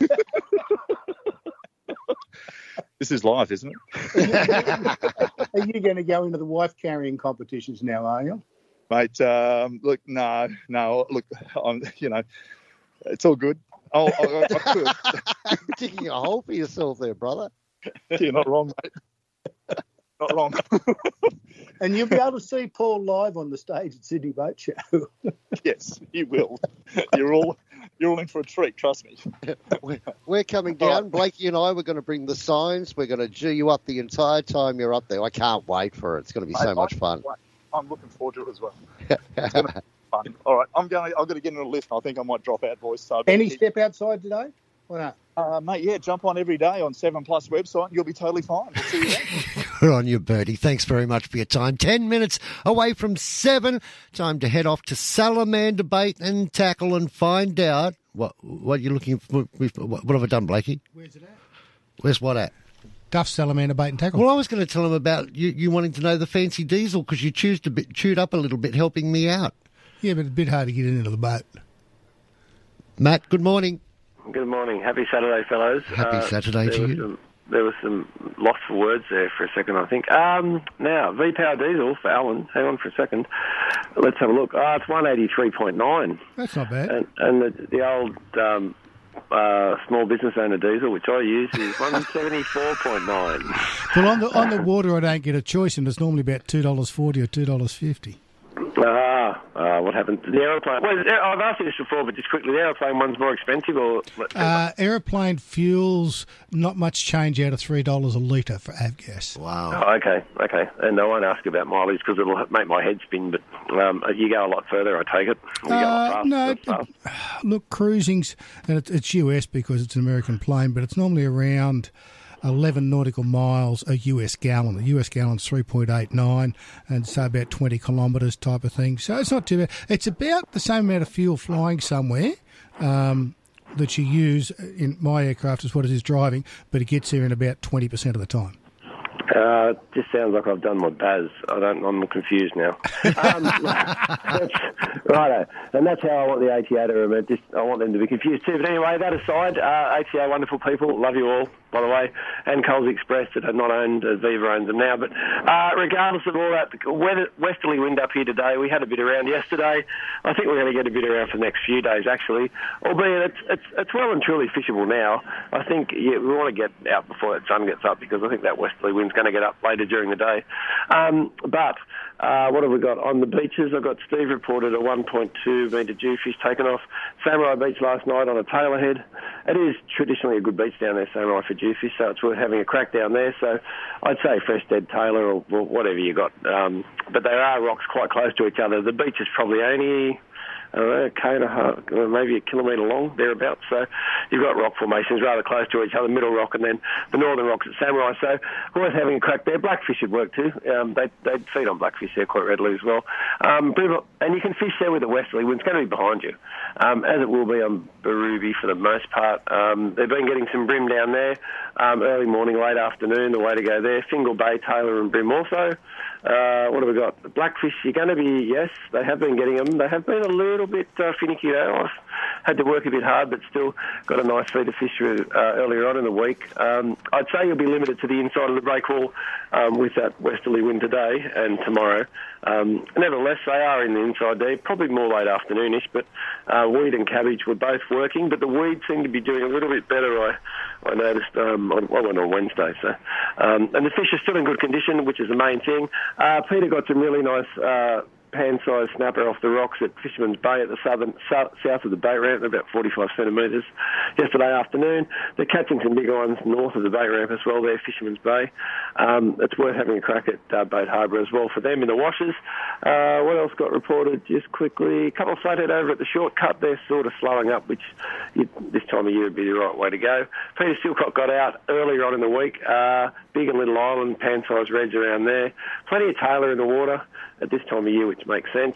this is life, isn't it? Are you going to go into the wife carrying competitions now, are you? Mate, um, look, no, no, look, I'm, you know, it's all good. I'll, I, I could. Digging a hole for yourself there, brother. You're not wrong, mate. Not wrong. and you'll be able to see Paul live on the stage at Sydney Boat Show. yes, you will. You're all you're all in for a treat. Trust me. We're coming down. Blakey and I, we're going to bring the signs. We're going to G you up the entire time you're up there. I can't wait for it. It's going to be so Mate, much I- fun. I'm looking forward to it as well. It's gonna be fun. All right, I'm going. I've got to get in a lift. and I think I might drop out, boys. So Any keep- step outside today? Why not? Uh, mate, yeah, jump on every day on Seven Plus website. and You'll be totally fine. We'll see you then. Good on you, Bertie. Thanks very much for your time. Ten minutes away from seven. Time to head off to Salamander Bait and Tackle and find out what what you're looking for. What, what have I done, Blakey? Where's it at? Where's what at? Duff Salamander Bait and Tackle. Well, I was going to tell him about you, you wanting to know the fancy diesel because you chewed a bit, chewed up a little bit, helping me out. Yeah, but it's a bit hard to get into the boat. Matt, good morning. Good morning. Happy Saturday, fellows. Happy Saturday to you. Some, there was some lost for words there for a second, I think. Um, now, V-Power diesel for Alan. Hang on for a second. Let's have a look. Ah, it's 183.9. That's not bad. And, and the, the old um, uh, small business owner diesel, which I use, is 174.9. Well, on the on the water, I don't get a choice, and it's normally about two dollars forty or two dollars fifty. Uh, what happened? The aeroplane. Well, I've asked you this before, but just quickly, the aeroplane one's more expensive, or Uh, aeroplane fuels, not much change out of three dollars a litre for avgas. Wow. Oh, okay, okay. And I won't ask about mileage because it'll make my head spin. But um, you go a lot further, I take it. You go a lot Uh, no, look, cruising's and it's, it's US because it's an American plane, but it's normally around eleven nautical miles a US gallon. The US gallon's three point eight nine, and so about twenty kilometres type of thing. So it's not too bad. It's about the same amount of fuel flying somewhere. Um, that you use in my aircraft is what it is driving, but it gets there in about twenty percent of the time. Uh, it just sounds like I've done my Baz. I don't. I'm confused now. Um, and that's how I want the ATA to remember. Just I want them to be confused too. But anyway, that aside, uh, ATA wonderful people. Love you all, by the way, and Coles Express that are not owned. Uh, Viva owns them now. But uh, regardless of all that, the weather, westerly wind up here today. We had a bit around yesterday. I think we're going to get a bit around for the next few days, actually. Albeit it's it's, it's well and truly fishable now. I think yeah, we want to get out before that sun gets up because I think that westerly wind's going to get up later during the day. Um, but uh, what have we got on the beaches? I've got Steve reported a 1.2 metre jewfish taken off Samurai Beach last night on a tailorhead. It is traditionally a good beach down there, Samurai for jewfish, so it's worth having a crack down there. So I'd say fresh dead tailor or, or whatever you got. Um, but there are rocks quite close to each other. The beach is probably only uh, maybe a kilometre long, thereabouts. So you've got rock formations rather close to each other, Middle Rock and then the Northern Rocks at Samurai. So worth having a crack there. Blackfish would work too. Um, they, they'd feed on blackfish there quite readily as well. Um, and you can fish there with a westerly wind. It's going to be behind you, um, as it will be on Birubi for the most part. Um, they've been getting some bream down there, um, early morning, late afternoon, the way to go there. Fingal Bay, tailor and bream also. Uh, what have we got? Blackfish, you're going to be, yes, they have been getting them. They have been a little bit uh, finicky though. I've had to work a bit hard, but still got a nice feed of fish uh, earlier on in the week. Um, I'd say you'll be limited to the inside of the breakwall um, with that westerly wind today and tomorrow. Um, nevertheless, they are in the inside there, probably more late afternoonish, but uh, weed and cabbage were both working, but the weed seemed to be doing a little bit better, I, I noticed, um, on, I went on Wednesday. So, um, and the fish are still in good condition, which is the main thing. Uh, Peter got some really nice uh, pan-sized snapper off the rocks at Fisherman's Bay at the southern south, of the boat ramp, about 45 centimetres yesterday afternoon. They're catching some bigger ones north of the boat ramp as well there, Fisherman's Bay. Um, it's worth having a crack at uh, Boat Harbour as well for them in the washes. Uh, what else got reported just quickly? A couple of flathead over at the shortcut. They're sort of slowing up, which you, this time of year would be the right way to go. Peter Silcock got out earlier on in the week. Uh, big and Little Island, pan-sized reds around there. Plenty of tailor in the water at this time of year, which makes sense.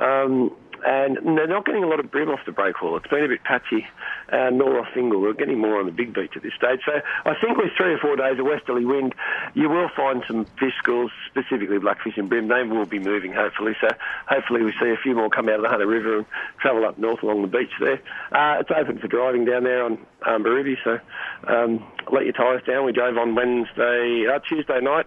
Um, and they're not getting a lot of bream off the breakwall. It's been a bit patchy, uh, nor off Fingal. We're getting more on the big beach at this stage. So I think with three or four days of westerly wind, you will find some fish schools, specifically blackfish and bream. They will be moving, hopefully. So hopefully we see a few more come out of the Hunter River and travel up north along the beach there. Uh, it's open for driving down there on um, Birubi, so um, let your tyres down. We drove on Wednesday, uh, Tuesday night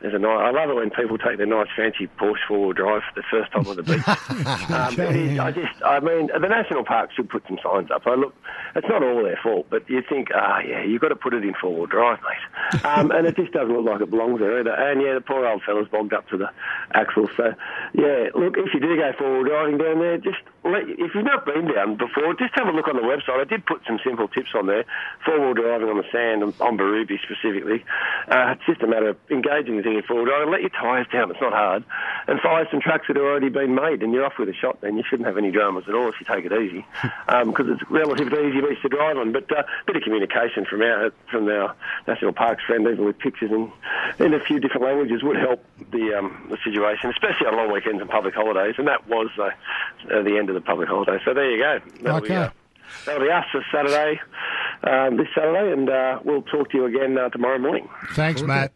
there's a nice. I love it when people take their nice fancy Porsche four-wheel drive for the first time on the beach. um, I just, I mean, the national park should put some signs up. I look, it's not all their fault, but you think, ah, yeah, you've got to put it in four-wheel drive, mate. Um, and it just doesn't look like it belongs there either. And yeah, the poor old fella's bogged up to the axle. So yeah, look, if you do go four-wheel driving down there, just let, if you've not been down before, just have a look on the website. I did put some simple tips on there. Four-wheel driving on the sand, on, on Birubi specifically. Uh, it's just a matter of engaging the thing in four-wheel driving. Let your tyres down. It's not hard. And fire some tracks that have already been made, and you're off with a shot. Then you shouldn't have any dramas at all if you take it easy, because it's relatively easy beach to drive on. But a uh, bit of communication from our from our national parks friend, even with pictures and in a few different languages, would help the um, the situation, especially on long weekends and public holidays. And that was uh, uh, the end of the public holiday. So there you go. That'll Okay. Be, uh, that'll be us this Saturday, um, this Saturday, and uh, we'll talk to you again uh, tomorrow morning. Thanks, Matt.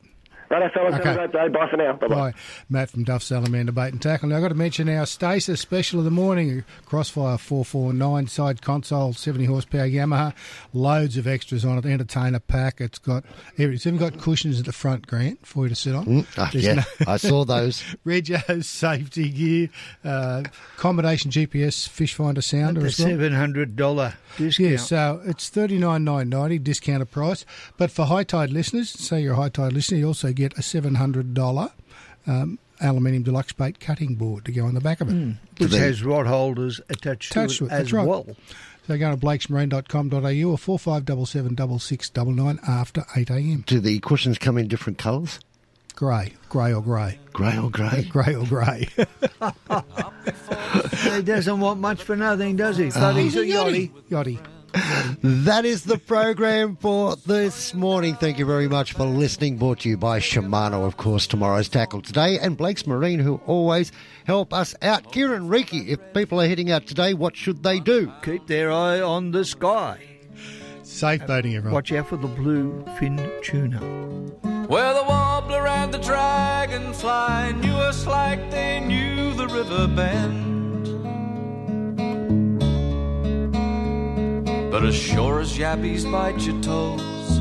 Right, fellas. Okay. Have a great day. Bye for now. Bye bye. Bye. Matt from Duff Salamander Bait and Tackle. Now, I've got to mention our Stacer special of the morning Crossfire 449 side console, 70 horsepower Yamaha. Loads of extras on it. Entertainer pack. It's got every- it's even got cushions at the front, Grant, for you to sit on. Mm, ah, There's yeah, I saw those. Reggio's safety gear, uh, combination GPS fish finder sounder The as well. seven hundred dollar discount. Yeah, so it's thirty nine nine ninety discounted price. But for Hi-Tide listeners, say you're a Hi-Tide listener, you also get a seven hundred dollar um, aluminium deluxe bait cutting board to go on the back of it, Mm, which has rod holders attached, Attached to to it it, as right. well. So go to blakesmarine.com.au or four five double seven double six double nine after eight a.m. Do the cushions come in different colours? Grey, grey or grey, grey or grey, grey or grey. he doesn't want much for nothing, does he? But Oh. he's a yachty. Yachty. That is the program for this morning. Thank you very much for listening. Brought to you by Shimano, of course, tomorrow's tackle today, and Blake's Marine, who always help us out. Keiren Reiki, if people are heading out today, what should they do? Keep their eye on the sky. Safe boating, everyone. Watch out for the blue fin tuna. Where the warbler and the dragonfly knew us like they knew the river bend. But as sure as yappies bite your toes,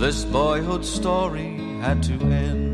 this boyhood story had to end.